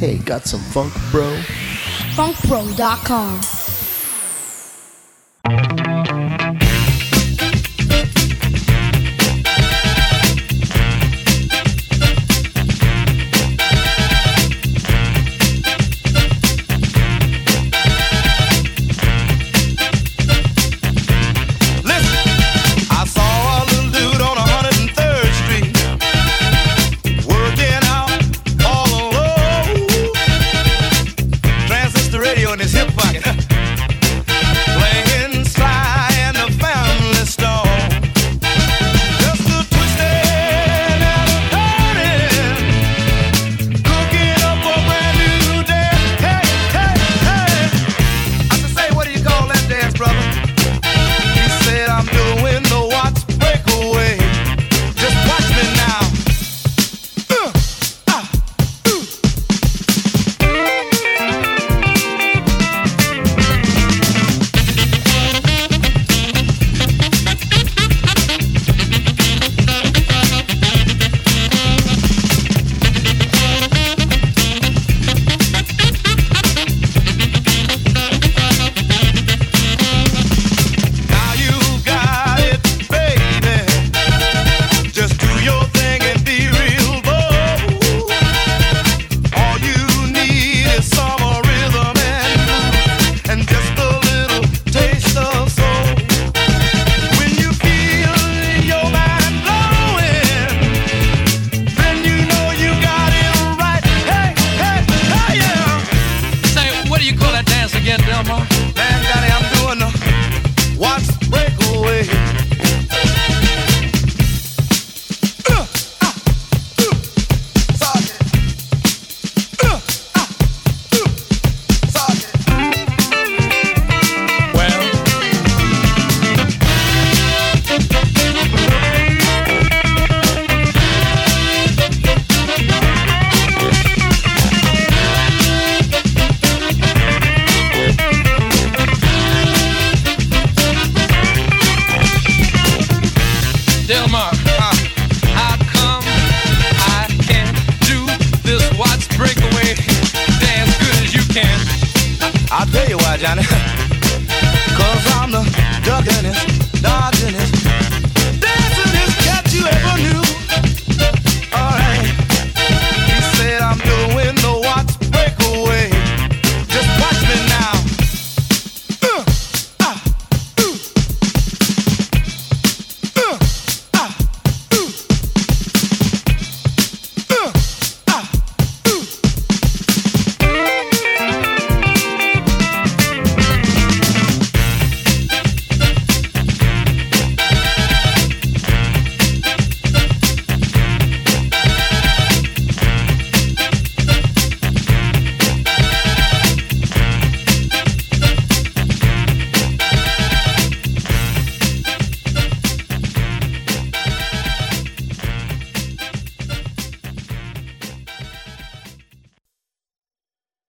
Hey, got some funk, bro? FunkBro.com. Uh. I can do this? Watts breakaway dance good as you can. I tell you why, Johnny. Cause I'm the duckin'est, dodging'est,